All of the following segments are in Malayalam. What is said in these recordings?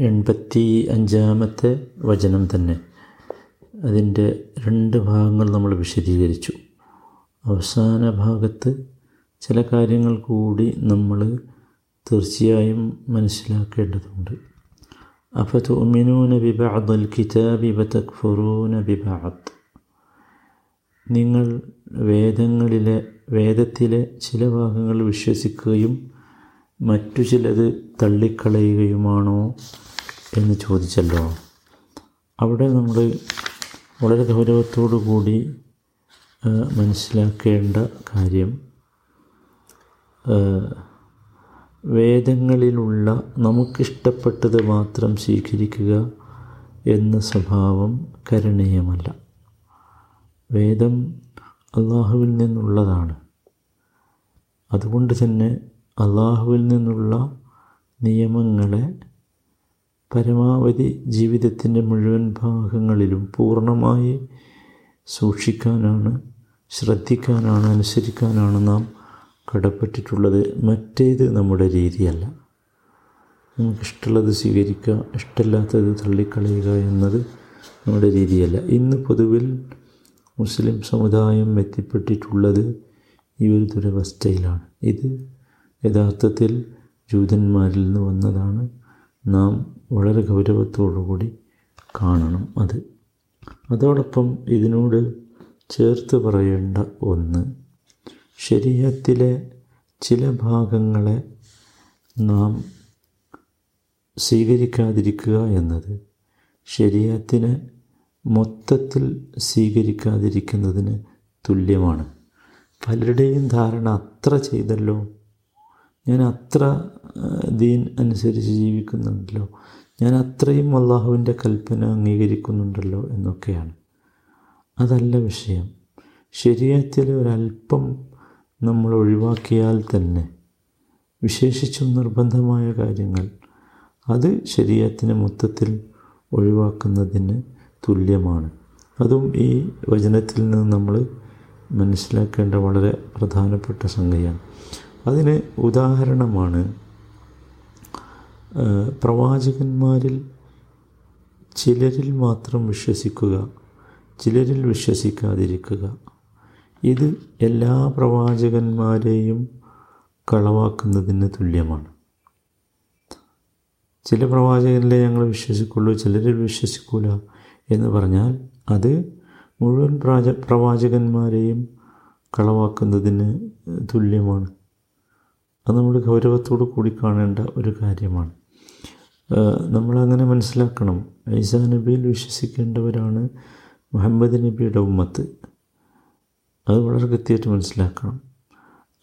എൺപത്തി അഞ്ചാമത്തെ വചനം തന്നെ. അതിന്റെ രണ്ട് ഭാഗങ്ങൾ നമ്മൾ വിശദീകരിച്ചു. അവസാന ഭാഗത്ത് ചില കാര്യങ്ങൾ കൂടി നമ്മൾ തീർച്ചയായും മനസ്സിലാക്കേണ്ടതുണ്ട്. അഫതുമിനൂന ബിബഅദുൽ കിതാബി വതക്ഫുറൂന ബിബഅദ്. നിങ്ങൾ വേദങ്ങളിലെ വേദത്തിലെ ചില ഭാഗങ്ങൾ വിശ്വസിക്കുകയും മറ്റു ചിലത് തള്ളിക്കളയുകയുമാണോ? എന്ന് ചോദിച്ചല്ലോ. അവിടെ നമ്മൾ വളരെ ഗൗരവത്തോടു കൂടി മനസ്സിലാക്കേണ്ട കാര്യം വേദങ്ങളിലുള്ള നമുക്കിഷ്ടപ്പെട്ടത് മാത്രം സ്വീകരിക്കുക എന്ന സ്വഭാവം കരണീയമല്ല. വേദം അള്ളാഹുവിൽ നിന്നുള്ളതാണ്. അതുകൊണ്ട് തന്നെ അള്ളാഹുവിൽ നിന്നുള്ള നിയമങ്ങളെ പരമാവധി ജീവിതത്തിന്റെ മുഴുവൻ ഭാഗങ്ങളിലും പൂർണമായി സൂക്ഷിക്കാനാണ് ശ്രദ്ധിക്കാനാണ് അനുസരിക്കാനാണ് നാം കടപ്പെട്ടിട്ടുള്ളത്. മറ്റേത് നമ്മുടെ രീതിയല്ല. നമുക്കിഷ്ടമുള്ളത് സ്വീകരിക്കുക ഇഷ്ടമില്ലാത്തത് തള്ളിക്കളയുക എന്നത് നമ്മുടെ രീതിയല്ല. ഇന്ന് പൊതുവിൽ മുസ്ലിം സമുദായം എത്തിപ്പെട്ടിട്ടുള്ളത് ഈ ഒരു ദുരവസ്ഥയിലാണ്. ഇത് യഥാർത്ഥത്തിൽ ജൂതന്മാരിൽ നിന്ന് വന്നതാണ്. നാം വളരെ ഗൗരവത്തോടുകൂടി കാണണം അത്. അതോടൊപ്പം ഇതിനോട് ചേർത്ത് പറയേണ്ട ഒന്ന് ശരീരത്തിലെ ചില ഭാഗങ്ങളെ നാം സ്വീകരിക്കാതിരിക്കുക എന്നത് ശരീരത്തിനെ മൊത്തത്തിൽ സ്വീകരിക്കാതിരിക്കുന്നതിന് തുല്യമാണ്. പലരുടെയും ധാരണ അത്ര ചെയ്തല്ലോ ഞാൻ അത്ര ദീൻ അനുസരിച്ച് ജീവിക്കുന്നുണ്ടല്ലോ ഞാൻ അത്രയും അള്ളാഹുവിന്റെ കൽപ്പന അംഗീകരിക്കുന്നുണ്ടല്ലോ എന്നൊക്കെയാണ്. അതല്ല വിഷയം. ശരീരത്തിൽ ഒരല്പം നമ്മൾ ഒഴിവാക്കിയാൽ തന്നെ വിശേഷിച്ചും നിർബന്ധമായ കാര്യങ്ങൾ അത് ശരീരത്തിന് മൊത്തത്തിൽ ഒഴിവാക്കുന്നതിന് തുല്യമാണ്. അതും ഈ വചനത്തിൽ നിന്ന് നമ്മൾ മനസ്സിലാക്കേണ്ട വളരെ പ്രധാനപ്പെട്ട സംഗതിയാണ്. അതിന് ഉദാഹരണമാണ് പ്രവാചകന്മാരിൽ ചിലരിൽ മാത്രം വിശ്വസിക്കുക ചിലരിൽ വിശ്വസിക്കാതിരിക്കുക. ഇത് എല്ലാ പ്രവാചകന്മാരെയും കളവാക്കുന്നതിന് തുല്യമാണ്. ചില പ്രവാചകനിലെ ഞങ്ങൾ വിശ്വസിക്കുള്ളൂ ചിലരിൽ വിശ്വസിക്കൂല എന്ന് പറഞ്ഞാൽ അത് മുഴുവൻ പ്രാജ പ്രവാചകന്മാരെയും കളവാക്കുന്നതിന് തുല്യമാണ്. അത് നമ്മൾ ഗൗരവത്തോടു കൂടി കാണേണ്ട ഒരു കാര്യമാണ്. നമ്മളങ്ങനെ മനസ്സിലാക്കണം. ഐസാ നബിയിൽ വിശ്വസിക്കേണ്ടവരാണ് മുഹമ്മദ് നബിയുടെ ഉമ്മത്ത്. അത് വളരെ കൃത്യമായിട്ട് മനസ്സിലാക്കണം.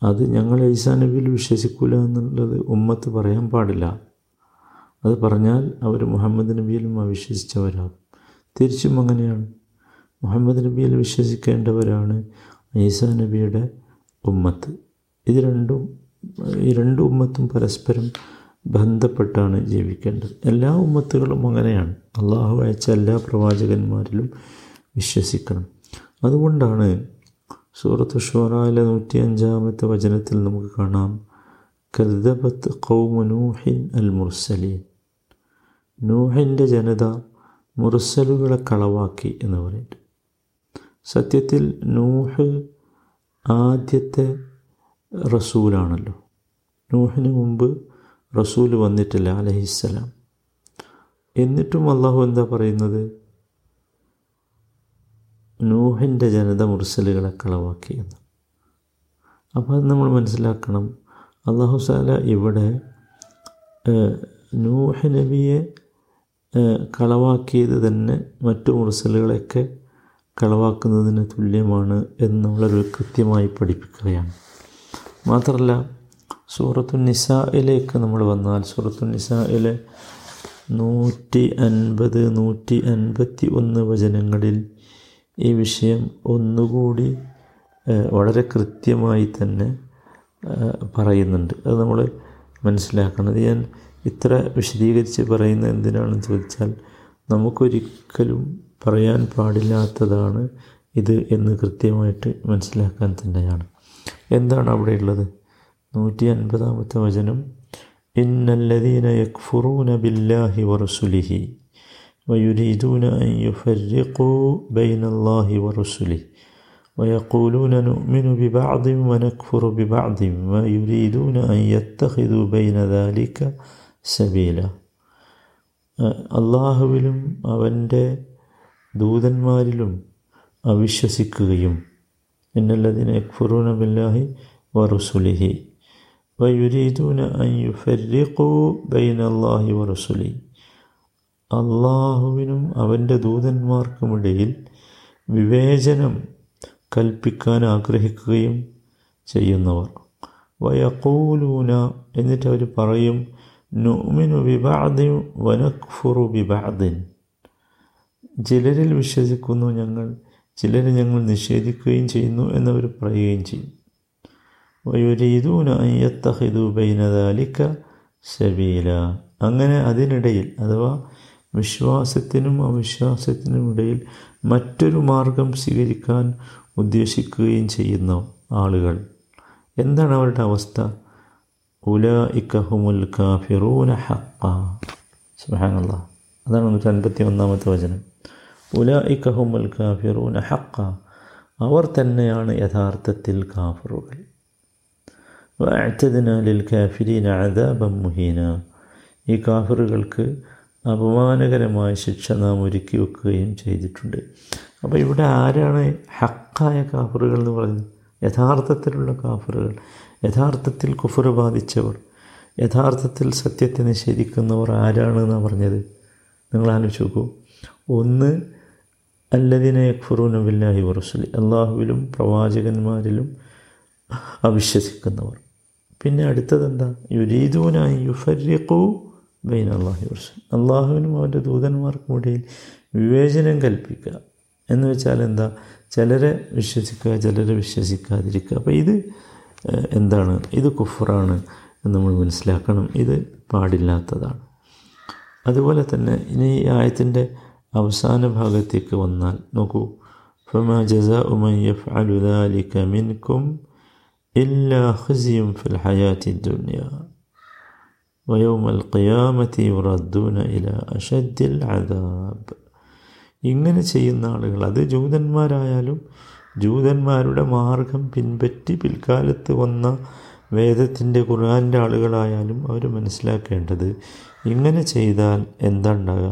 അത് ഞങ്ങൾ ഐസാ നബിയിൽ വിശ്വസിക്കൂല എന്നുള്ളത് ഉമ്മത്ത് പറയാൻ പാടില്ല. അത് പറഞ്ഞാൽ അവർ മുഹമ്മദ് നബിയിലും അവിശ്വസിച്ചവരാകും. തിരിച്ചും അങ്ങനെയാണ്. മുഹമ്മദ് നബിയിൽ വിശ്വസിക്കേണ്ടവരാണ് ഈസാ നബിയുടെ ഉമ്മത്ത്. ഇത് രണ്ടും ഈ രണ്ട് ഉമ്മത്തും പരസ്പരം ബന്ധപ്പെട്ടാണ് ജീവിക്കേണ്ടത്. എല്ലാ ഉമ്മത്തുകളും അങ്ങനെയാണ്. അള്ളാഹു അയച്ച എല്ലാ പ്രവാചകന്മാരിലും വിശ്വസിക്കണം. അതുകൊണ്ടാണ് സൂറത്ത് ഷോറായിലെ നൂറ്റി അഞ്ചാമത്തെ വചനത്തിൽ നമുക്ക് കാണാം. കദ്ദബത്ത് കൗമനൂഹിൻ അൽ മുർസലീൻ. നൂഹിന്റെ ജനത മുർസലുകളെ കളവാക്കി എന്ന് പറയുന്നു. സത്യത്തിൽ നൂഹ് ആദ്യത്തെ റസൂലാണല്ലോ. നൂഹിന് മുമ്പ് റസൂൽ വന്നിട്ടില്ല അലഹിസ്സലാം. എന്നിട്ടും അള്ളാഹു എന്താ പറയുന്നത്? നൂഹിന്റെ ജനത മുർസലുകളെ കളവാക്കിയെന്ന്. അപ്പോൾ അത് നമ്മൾ മനസ്സിലാക്കണം. അള്ളാഹു സാല ഇവിടെ നൂഹ് നബിയെ കളവാക്കിയത് തന്നെ മറ്റു മുറസലുകളെയൊക്കെ കളവാക്കുന്നതിന് തുല്യമാണ് എന്ന് നമ്മളൊരു കൃത്യമായി പഠിപ്പിക്കുകയാണ്. മാത്രമല്ല സൂറത്തു നിസയിലേക്ക് നമ്മൾ വന്നാൽ സൂറത്തു നിസയിലെ നൂറ്റി അൻപത് നൂറ്റി അൻപത്തി ഒന്ന് വചനങ്ങളിൽ ഈ വിഷയം ഒന്നുകൂടി വളരെ കൃത്യമായി തന്നെ പറയുന്നുണ്ട്. അത് നമ്മൾ മനസ്സിലാക്കണം. അത് ഞാൻ ഇത്ര വിശദീകരിച്ച് പറയുന്ന എന്തിനാണെന്ന് ചോദിച്ചാൽ നമുക്കൊരിക്കലും പറയാൻ പാടില്ലാത്തതാണ് ഇത് എന്ന് കൃത്യമായിട്ട് മനസ്സിലാക്കാൻ തന്നെയാണ്. എന്താണ് അവിടെയുള്ളത്? നൂറ്റി അൻപതാമത്തെ വചനം إن الذين يكفرون بالله ورسله ويريدون أن يفرقوا بين الله ورسله ويقولون نؤمن ببعض ونكفر ببعض ويريدون أن يتخذوا بين ذلك سبيلا അള്ളാഹുവിലും അവൻ്റെ ദൂതന്മാരിലും അവിശ്വസിക്കുകയും എന്നല്ലതിനെ യക്ഫുറൂന ബില്ലാഹി വറുസുലിഹി വയുരീദൂന അൻ യുഫരിഖൂ ബൈന അല്ലാഹി വറുസുലി അള്ളാഹുവിനും അവന്റെ ദൂതന്മാർക്കുമിടയിൽ വിവേചനം കൽപ്പിക്കാൻ ആഗ്രഹിക്കുകയും ചെയ്യുന്നവർ. വയക്കൂലൂന എന്നിട്ട് അവർ പറയും നുമിനു ബിബാദിൻ വനക്ഫുറു ബിബാദിൻ ചിലരിൽ വിശ്വസിക്കുന്നു ഞങ്ങൾ ചിലരെ ഞങ്ങൾ നിഷേധിക്കുകയും ചെയ്യുന്നു എന്നവർ പറയുകയും ചെയ്യും. വയുരീദൂന അയ്യത്തഹിദു ബൈനദാലിക്ക സബീല അങ്ങനെ അതിനിടയിൽ അഥവാ വിശ്വാസത്തിനും അവിശ്വാസത്തിനും ഇടയിൽ മറ്റൊരു മാർഗം സ്വീകരിക്കാൻ ഉദ്ദേശിക്കുകയും ചെയ്യുന്ന ആളുകൾ. എന്താണ് അവരുടെ അവസ്ഥ? ഉല ഇക്കഹുമുൽ കാഫിറൂന ഹക്ക സുഹാനുള്ള അതാണ് നൂറ്റി അൻപത്തി ഒന്നാമത്തെ വചനം. ഉല ഇക്കഹുമുൽ കാഫിറൂന ഹക്ക അവർ തന്നെയാണ് യഥാർത്ഥത്തിൽ കാഫറുകൾ. കാഫിരീന മുഹീന. ഈ കാഫറുകൾക്ക് അപമാനകരമായ ശിക്ഷ നാം ഒരുക്കി വെക്കുകയും ചെയ്തിട്ടുണ്ട്. അപ്പോൾ ഇവിടെ ആരാണ് ഹക്കായ കാഫറുകൾ എന്ന് പറയുന്നത്? യഥാർത്ഥത്തിലുള്ള കാഫറുകൾ. യഥാർത്ഥത്തിൽ കുഫർ ബാധിച്ചവർ. യഥാർത്ഥത്തിൽ സത്യത്തെ നിഷേധിക്കുന്നവർ ആരാണെന്നാണ് പറഞ്ഞത്? നിങ്ങൾ ആലോചിച്ച് നോക്കൂ. ഒന്ന് അല്ലതിനെ യക്ഫുറൂന ബില്ലാഹി വറസുലി അള്ളാഹുവിലും പ്രവാചകന്മാരിലും അവിശ്വസിക്കുന്നവർ. പിന്നെ അടുത്തതെന്താ? യുരീദൂനായി യുഫരിഖു ബൈൻ അള്ളാഹു റസൂൽ അള്ളാഹുവിനും അവന്റെ ദൂതന്മാർക്കും ഇടയിൽ വിവേചനം കൽപ്പിക്കുക. എന്ന് വെച്ചാൽ എന്താ? ചിലരെ വിശ്വസിക്കുക ചിലരെ വിശ്വസിക്കാതിരിക്കുക. അപ്പോൾ ഇത് എന്താണ്? ഇത് കുഫറാണ് എന്ന് നമ്മൾ മനസ്സിലാക്കണം. ഇത് പാടില്ലാത്തതാണ്. അതുപോലെ തന്നെ ഇനി ഈ ആയത്തിന്റെ അവസാന ഭാഗത്തേക്ക് വന്നാൽ നോക്കൂ. ഫമ ജസ ഉമയ്യഫ് അലുദാലിക്ക കമിൻകും إلا خزي في الحياة الدنيا ويوم القيامة يردون إلى أشد العذاب ഇങ്ങനെ ചെയ്യുന്ന ആളുകൾ അത് ജൂതന്മാരായാലും ജൂതന്മാരുടെ മാർഗം പിൻപറ്റി പിൽക്കാലത്ത് വന്ന വേദത്തിൻ്റെ ഖുർആാൻ്റെ ആളുകളായാലും അവർ മനസ്സിലാക്കേണ്ടത് ഇങ്ങനെ ചെയ്താൽ എന്താ ഉണ്ടാകുക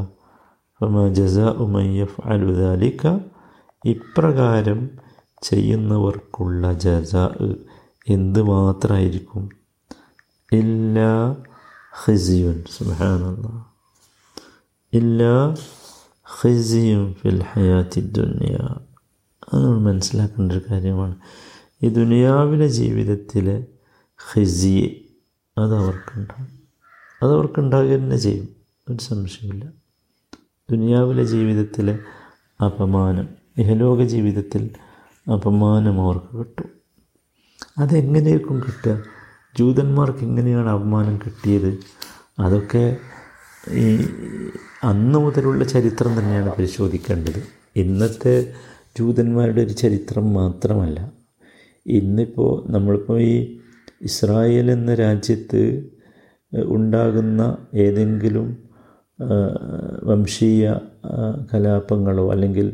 ഫമ ജസ ഉമയ്യഫ് അലുദാലിക്ക ഇപ്രകാരം ചെയ്യുന്നവർക്കുള്ള ജസ എന്ത് മാത്രമായിരിക്കും ഇല്ലാ ഖിസിയുൻ സുബാനല്ല ഇല്ലാ ഖിസിയും ഫിൽ ദുനിയ. അത് നമ്മൾ മനസ്സിലാക്കേണ്ട ഒരു കാര്യമാണ്. ഈ ദുനിയാവിലെ ജീവിതത്തിലെ ഖിസി അത് അവർക്കുണ്ടാകുക തന്നെ ചെയ്യും. ഒരു സംശയമില്ല ദുനിയാവിലെ ജീവിതത്തിലെ അപമാനം ഇഹലോക ജീവിതത്തിൽ അപമാനം അവർക്ക് കിട്ടും. അതെങ്ങനെയായിരിക്കും കിട്ടുക? ജൂതന്മാർക്ക് എങ്ങനെയാണ് അപമാനം കിട്ടിയത്? അതൊക്കെ ഈ അന്ന് മുതലുള്ള ചരിത്രം തന്നെയാണ് പരിശോധിക്കേണ്ടത്. ഇന്നത്തെ ജൂതന്മാരുടെ ഒരു ചരിത്രം മാത്രമല്ല. ഇന്നിപ്പോൾ നമ്മളിപ്പോൾ ഈ ഇസ്രായേൽ എന്ന രാജ്യത്ത് ഉണ്ടാകുന്ന ഏതെങ്കിലും വംശീയ കലാപങ്ങളോ അല്ലെങ്കിൽ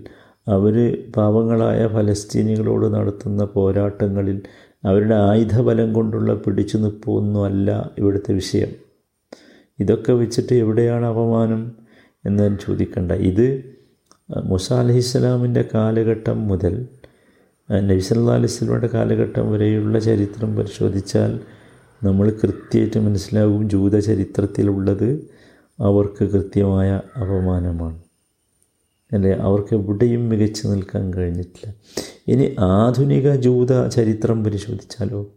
അവർ പാവങ്ങളായ ഫലസ്തീനികളോട് നടത്തുന്ന പോരാട്ടങ്ങളിൽ അവരുടെ ആയുധബലം കൊണ്ടുള്ള പിടിച്ചു നിൽപ്പൊന്നും അല്ല ഇവിടുത്തെ വിഷയം. ഇതൊക്കെ വെച്ചിട്ട് എവിടെയാണ് അപമാനം എന്ന് ചോദിക്കേണ്ട. ഇത് മുസ അലഹിസ്സലാമിന്റെ കാലഘട്ടം മുതൽ നബി സല്ലാ അലൈസ്ലമയുടെ കാലഘട്ടം വരെയുള്ള ചരിത്രം പരിശോധിച്ചാൽ നമ്മൾ കൃത്യമായിട്ട് മനസ്സിലാവും ജൂത ചരിത്രത്തിലുള്ളത് അവർക്ക് കൃത്യമായ അപമാനമാണ്. അല്ലേ? അവർക്ക് എവിടെയും മികച്ചു നിൽക്കാൻ കഴിഞ്ഞിട്ടില്ല. ഇനി ആധുനിക ജൂത ചരിത്രം പരിശോധിച്ചാലോ?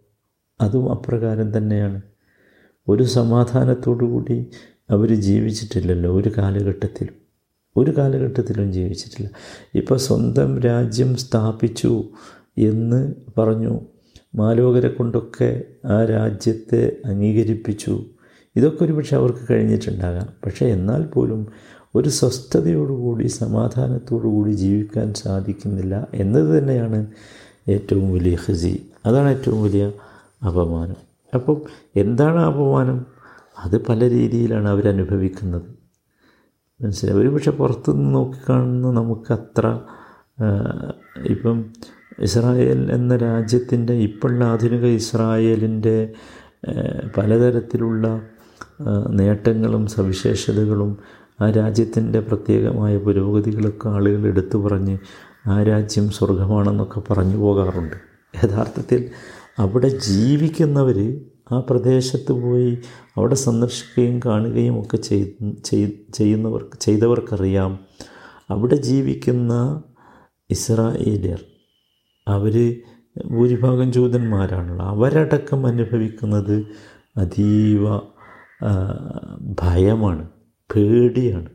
അതും അപ്രകാരം തന്നെയാണ്. ഒരു സമാധാനത്തോടുകൂടി അവർ ജീവിച്ചിട്ടില്ലല്ലോ ഒരു കാലഘട്ടത്തിലും. ഒരു കാലഘട്ടത്തിലും ജീവിച്ചിട്ടില്ല. ഇപ്പോൾ സ്വന്തം രാജ്യം സ്ഥാപിച്ചു എന്ന് പറഞ്ഞു. മാലോകരെ കൊണ്ടൊക്കെ ആ രാജ്യത്തെ അംഗീകരിപ്പിച്ചു. ഇതൊക്കെ ഒരുപക്ഷെ അവർക്ക് കഴിഞ്ഞിട്ടുണ്ടാകാം. പക്ഷേ എന്നാൽ പോലും ഒരു സ്വസ്ഥതയോടുകൂടി സമാധാനത്തോടുകൂടി ജീവിക്കാൻ സാധിക്കുന്നില്ല എന്നത് തന്നെയാണ് ഏറ്റവും വലിയ ഹസി അതാണ് ഏറ്റവും വലിയ അപമാനം. അപ്പം എന്താണ് അപമാനം? അത് പല രീതിയിലാണ് അവരനുഭവിക്കുന്നത്. മനസ്സിലായി? ഒരു പക്ഷെ പുറത്തുനിന്ന് നോക്കിക്കാണുന്ന നമുക്കത്ര ഇപ്പം ഇസ്രായേൽ എന്ന രാജ്യത്തിന്റെ ഇപ്പോഴുള്ള ആധുനിക ഇസ്രായേലിന്റെ പലതരത്തിലുള്ള നേട്ടങ്ങളും സവിശേഷതകളും ആ രാജ്യത്തിന്റെ പ്രത്യേകമായ പുരോഗതികളൊക്കെ ആളുകൾ എടുത്തു പറഞ്ഞ് ആ രാജ്യം സ്വർഗമാണെന്നൊക്കെ പറഞ്ഞു പോകാറുണ്ട്. യഥാർത്ഥത്തിൽ അവിടെ ജീവിക്കുന്നവർ ആ പ്രദേശത്ത് പോയി അവിടെ സന്ദർശിക്കുകയും കാണുകയും ഒക്കെ ചെയ്യുന്നവർക്ക് ചെയ്തവർക്കറിയാം. അവിടെ ജീവിക്കുന്ന ഇസ്രായേലിയർ അവർ ഭൂരിഭാഗം ജൂതന്മാരാണല്ലോ. അവരടക്കം അനുഭവിക്കുന്നത് അതീവ ഭയമാണ്. പേടിയാണ്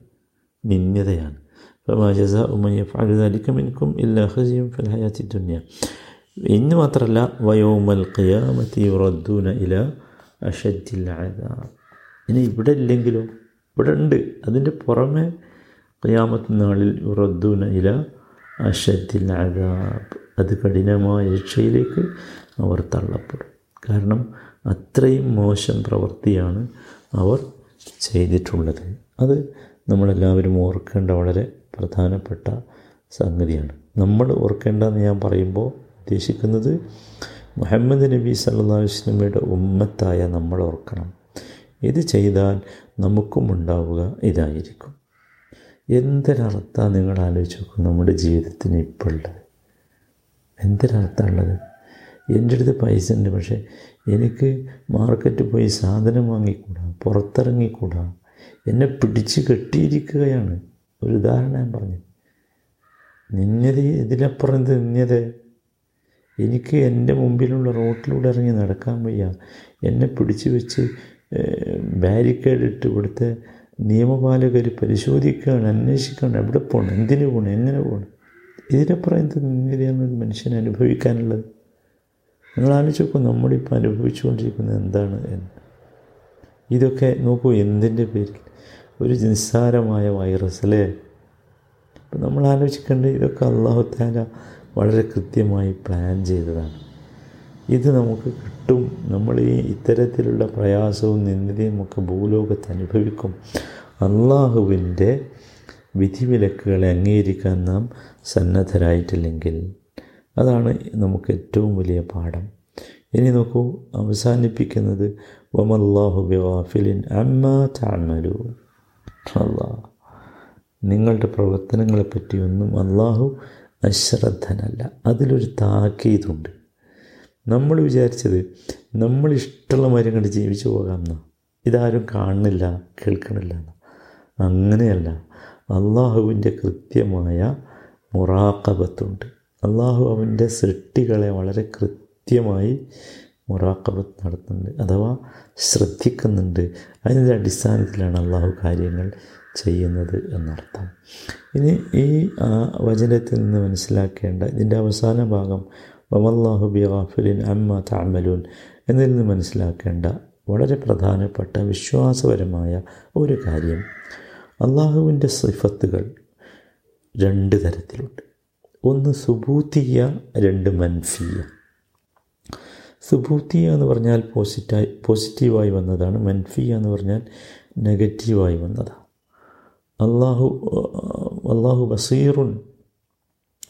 ഹസിയും ഫലഹയാത്തി ദുന്യ. ഇന്ന് മാത്രമല്ല വയോമൽ ഖിയാമത്തി ഇല ഇനി ഇവിടെ ഇല്ലെങ്കിലോ? ഇവിടെ ഉണ്ട്. അതിന്റെ പുറമെ ഖിയാമത്ത് നാളിൽ യുറദ്ദൂന ഇല അഷദ്ദിൽ അഴാബ് അത് കഠിനമായ ശിക്ഷയിലേക്ക് അവർ തള്ളപ്പെടും. കാരണം അത്രയും മോശം പ്രവൃത്തിയാണ് അവർ ചെയ്തിട്ടുള്ളത്. അത് നമ്മളെല്ലാവരും ഓർക്കേണ്ട വളരെ പ്രധാനപ്പെട്ട സംഗതിയാണ്. നമ്മൾ ഓർക്കേണ്ടതെന്ന് ഞാൻ പറയുമ്പോൾ ഉദ്ദേശിക്കുന്നത് മുഹമ്മദ് നബി സല്ലാ വസ്ലമയുടെ ഉമ്മത്തായ നമ്മൾ ഓർക്കണം. ഇത് ചെയ്താൽ നമുക്കും ഉണ്ടാവുക ഇതായിരിക്കും. എന്തൊരർത്ഥമാണ് നിങ്ങൾ ആലോചിച്ച് നോക്കും നമ്മുടെ ജീവിതത്തിന് ഇപ്പോൾ ഉള്ളത്? എന്തൊരർത്ഥമുള്ളത് എന്റെ അടുത്ത് പൈസ ഉണ്ട് പക്ഷേ എനിക്ക് മാർക്കറ്റിൽ പോയി സാധനം വാങ്ങിക്കൂടാ പുറത്തിറങ്ങിക്കൂടാ എന്നെ പിടിച്ച് കെട്ടിയിരിക്കുകയാണ്. ഒരു ഉദാഹരണം ഞാൻ പറഞ്ഞു. നിന്നത ഇതിനപ്പുറം നിന്നത എനിക്ക് എന്റെ മുമ്പിലുള്ള റോട്ടിലൂടെ ഇറങ്ങി നടക്കാൻ വയ്യ. എന്നെ പിടിച്ച് വെച്ച് ബാരിക്കേഡ് ഇട്ട് ഇവിടുത്തെ നിയമപാലകർ പരിശോധിക്കുകയാണ് അന്വേഷിക്കുകയാണ്. എവിടെ പോകണം എന്തിനു പോകണം എങ്ങനെ പോകണം ഇതിനപ്പുറം എന്ത് നിന്നതയാണ് ഒരു മനുഷ്യൻ അനുഭവിക്കാനുള്ളത്? നിങ്ങൾ ആലോചിച്ച് നോക്കൂ നമ്മളിപ്പോൾ അനുഭവിച്ചുകൊണ്ടിരിക്കുന്നത് എന്താണ് എന്ന്. ഇതൊക്കെ നോക്കൂ എന്തിന്റെ പേരിൽ? ഒരു നിസ്സാരമായ വൈറസ് അല്ലേ? ഇപ്പം നമ്മൾ ആലോചിക്കേണ്ടത് ഇതൊക്കെ അള്ളാഹു താല വളരെ കൃത്യമായി പ്ലാൻ ചെയ്തതാണ്. ഇത് നമുക്ക് കിട്ടും നമ്മൾ ഈ ഇത്തരത്തിലുള്ള പ്രയാസവും നിന്ദതയും ഒക്കെ ഭൂലോകത്ത് അനുഭവിക്കും. അള്ളാഹുവിന്റെ വിധിവിലക്കുകളെ അംഗീകരിക്കാൻ നാം സന്നദ്ധരായിട്ടില്ലെങ്കിൽ അതാണ് നമുക്ക് ഏറ്റവും വലിയ പാഠം. ഇനി നോക്കൂ അവസാനിപ്പിക്കുന്നത് വമല്ലാഹു ബിവാഫിലിൻ അമ്മ താമലു അള്ളാഹ് നിങ്ങളുടെ അശ്രദ്ധനല്ല അതിലൊരു താക്കീതുണ്ട്. നമ്മൾ വിചാരിച്ചത് നമ്മൾ ഇഷ്ടമുള്ള മാതിരി കണ്ട് ജീവിച്ചു പോകാമെന്ന ഇതാരും കാണുന്നില്ല കേൾക്കണില്ല അങ്ങനെയല്ല അള്ളാഹുവിന്റെ കൃത്യമായ മുറാക്കബത്തുണ്ട് അള്ളാഹു അവന്റെ സൃഷ്ടികളെ വളരെ കൃത്യമായി മുറാക്കബത്ത് നടത്തുന്നുണ്ട് അഥവാ ശ്രദ്ധിക്കുന്നുണ്ട്. അതിന്റെ അടിസ്ഥാനത്തിലാണ് അള്ളാഹു കാര്യങ്ങൾ ചെയ്യുന്നത് എന്നർത്ഥം. ഇനി ഈ വചനത്തിൽ നിന്ന് മനസ്സിലാക്കേണ്ട ഇതിന്റെ അവസാന ഭാഗം വമല്ലാഹു ബി ഗാഫിലിൻ അമ്മ താമലൂൻ എന്നതിൽ നിന്ന് മനസ്സിലാക്കേണ്ട വളരെ പ്രധാനപ്പെട്ട വിശ്വാസപരമായ ഒരു കാര്യം അള്ളാഹുവിന്റെ സിഫത്തുകൾ രണ്ട് തരത്തിലുണ്ട്. ഒന്ന് സുബൂത്തിയ രണ്ട് മൻഫിയ സുബൂത്തിയ എന്ന് പറഞ്ഞാൽ പോസിറ്റായി പോസിറ്റീവായി വന്നതാണ്. മൻഫിയ എന്ന് പറഞ്ഞാൽ നെഗറ്റീവായി വന്നതാണ് അള്ളാഹു അള്ളാഹു ബസീറുൻ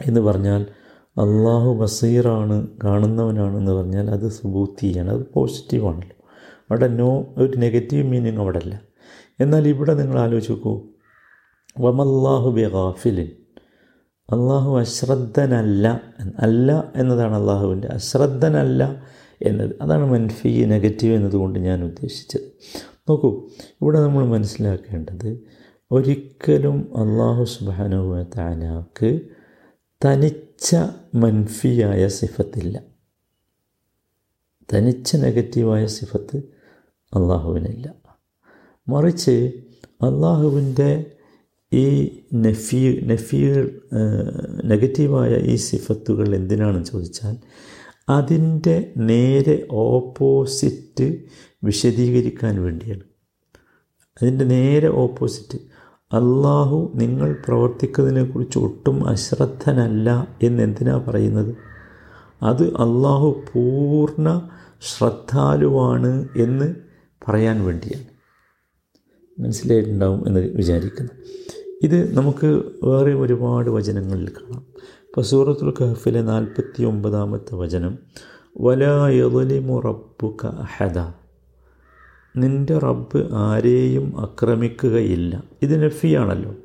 എന്ന് പറഞ്ഞാൽ അള്ളാഹു ബസീറാണ് കാണുന്നവനാണെന്ന് പറഞ്ഞാൽ അത് സുബൂത്തിയാണ് അത് പോസിറ്റീവാണല്ലോ. അവിടെ നോ ഒരു നെഗറ്റീവ് മീനിങ് അവിടെ അല്ല എന്നാൽ ഇവിടെ നിങ്ങൾ ആലോചിക്കൂ വമല്ലാഹു ബി ഗാഫിലിൻ അള്ളാഹു അശ്രദ്ധനല്ല അല്ല എന്നതാണ് അള്ളാഹുവിന്റെ അശ്രദ്ധനല്ല എന്നത്. അതാണ് മൻഫി നെഗറ്റീവ് എന്നതുകൊണ്ട് ഞാൻ ഉദ്ദേശിച്ചത്. നോക്കൂ ഇവിടെ നമ്മൾ മനസ്സിലാക്കേണ്ടത് ഒരിക്കലും അള്ളാഹു സുബാനുവ താലാക്ക് തനിച്ച മൻഫിയായ സിഫത്തില്ല. തനിച്ച നെഗറ്റീവായ സിഫത്ത് അള്ളാഹുവിനില്ല മറിച്ച് അള്ളാഹുവിന്റെ ഈ നഫീ നഫീർ നെഗറ്റീവായ ഈ സിഫത്തുകൾ എന്തിനാണെന്ന് ചോദിച്ചാൽ അതിന്റെ നേരെ ഓപ്പോസിറ്റ് വിശദീകരിക്കാൻ വേണ്ടിയാണ്. അതിന്റെ നേരെ ഓപ്പോസിറ്റ്. അള്ളാഹു നിങ്ങൾ പ്രവർത്തിക്കുന്നതിനെക്കുറിച്ച് ഒട്ടും അശ്രദ്ധനല്ല എന്നെന്തിനാ പറയുന്നത്? അത് അള്ളാഹു പൂർണ ശ്രദ്ധാലുവാണ് എന്ന് പറയാൻ വേണ്ടിയാണ്. മനസ്സിലായിട്ടുണ്ടാവും എന്ന് വിചാരിക്കുന്നു. ഇത് നമുക്ക് വേറെ ഒരുപാട് വചനങ്ങളിൽ കാണാം. ഇപ്പോൾ സൂറത്തുൽ കഹഫിലെ നാൽപ്പത്തി ഒമ്പതാമത്തെ വചനം വലായലിമു റബ്ബുക അഹദ. നിന്റെ റബ്ബ് ആരെയും ആക്രമിക്കുകയില്ല. ഇത് നഫിയാണല്ലോ.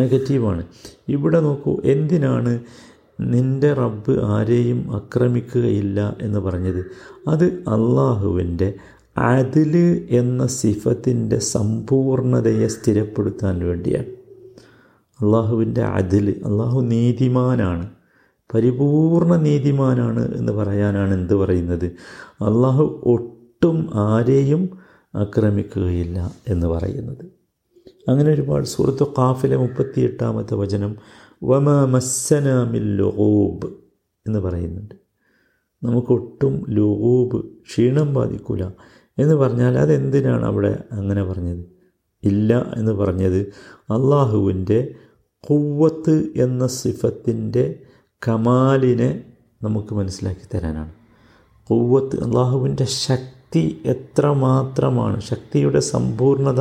നെഗറ്റീവാണ്. ഇവിടെ നോക്കൂ എന്തിനാണ് നിന്റെ റബ്ബ് ആരെയും ആക്രമിക്കുകയില്ല എന്ന് പറഞ്ഞത്? അത് അള്ളാഹുവിന്റെ അതിൽ എന്ന സിഫത്തിന്റെ സമ്പൂർണതയെ സ്ഥിരപ്പെടുത്താൻ വേണ്ടിയാണ്. അള്ളാഹുവിന്റെ അതിൽ അള്ളാഹു നീതിമാനാണ്. പരിപൂർണ നീതിമാനാണ് എന്ന് പറയാനാണ് എന്ത് പറയുന്നത്? അള്ളാഹു ഒട്ടും ആരെയും ആക്രമിക്കുകയില്ല എന്ന് പറയുന്നത്. അങ്ങനെ ഒരുപാട് സുഹൃത്തു കാഫിലെ മുപ്പത്തി എട്ടാമത്തെ വചനം വമ മസ്സനാമിൽ ലൂബ് എന്ന് പറയുന്നുണ്ട്. നമുക്കൊട്ടും ലൂബ് ക്ഷീണം ബാധിക്കില്ല എന്ന് പറഞ്ഞാൽ അതെന്തിനാണ് അവിടെ അങ്ങനെ പറഞ്ഞത്? ഇല്ല എന്ന് പറഞ്ഞത് അള്ളാഹുവിന്റെ കുവ്വത്ത് എന്ന സിഫത്തിന്റെ കമാലിനെ നമുക്ക് മനസ്സിലാക്കി തരാനാണ്. കുവ്വത്ത് അള്ളാഹുവിന്റെ ശക്തി എത്രമാത്രമാണ് ശക്തിയുടെ സമ്പൂർണത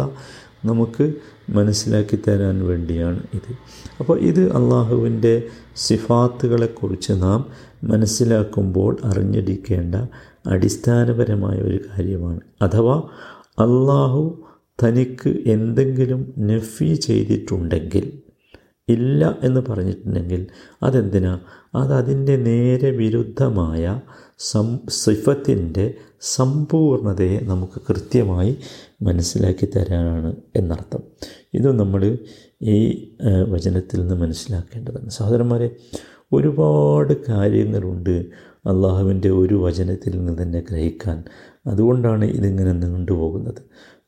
നമുക്ക് മനസ്സിലാക്കി തരാൻ വേണ്ടിയാണ് ഇത്. അപ്പോൾ ഇത് അള്ളാഹുവിന്റെ സിഫാത്തുകളെക്കുറിച്ച് നാം മനസ്സിലാക്കുമ്പോൾ അറിഞ്ഞിരിക്കേണ്ട അടിസ്ഥാനപരമായ ഒരു കാര്യമാണ്. അഥവാ അള്ളാഹു തനിക്ക് എന്തെങ്കിലും നഫി ചെയ്തിട്ടുണ്ടെങ്കിൽ ഇല്ല എന്ന് പറഞ്ഞിട്ടുണ്ടെങ്കിൽ അതെന്തിനാ? അതതിന്റെ നേരെ വിരുദ്ധമായ സം സിഫത്തിന്റെ സമ്പൂർണതയെ നമുക്ക് കൃത്യമായി മനസ്സിലാക്കി തരാനാണ് എന്നർത്ഥം. ഇത് നമ്മൾ ഈ വചനത്തിൽ നിന്ന് മനസ്സിലാക്കേണ്ടതാണ്. സഹോദരന്മാരെ ഒരുപാട് കാര്യങ്ങളുണ്ട് അള്ളാഹുവിന്റെ ഒരു വചനത്തിൽ നിന്ന് തന്നെ ഗ്രഹിക്കാൻ. അതുകൊണ്ടാണ് ഇതിങ്ങനെ നീണ്ടുപോകുന്നത്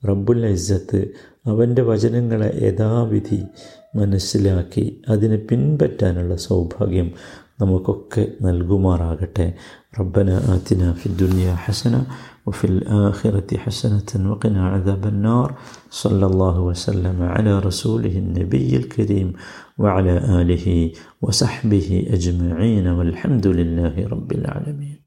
റബ്ബുൽ ഇസ്സത്ത് അവന്റെ വചനങ്ങളെ യഥാവിധി മനസ്സിലാക്കി അതിനെ പിൻപറ്റാനുള്ള സൗഭാഗ്യം നമുക്കൊക്കെ നൽകുമാറാകട്ടെ. ربنا آتنا في الدنيا حسنة وفي الآخرة حسنة وقنا عذاب النار. صلى الله وسلم على رسوله النبي الكريم وعلى آله وصحبه أجمعين والحمد لله رب العالمين.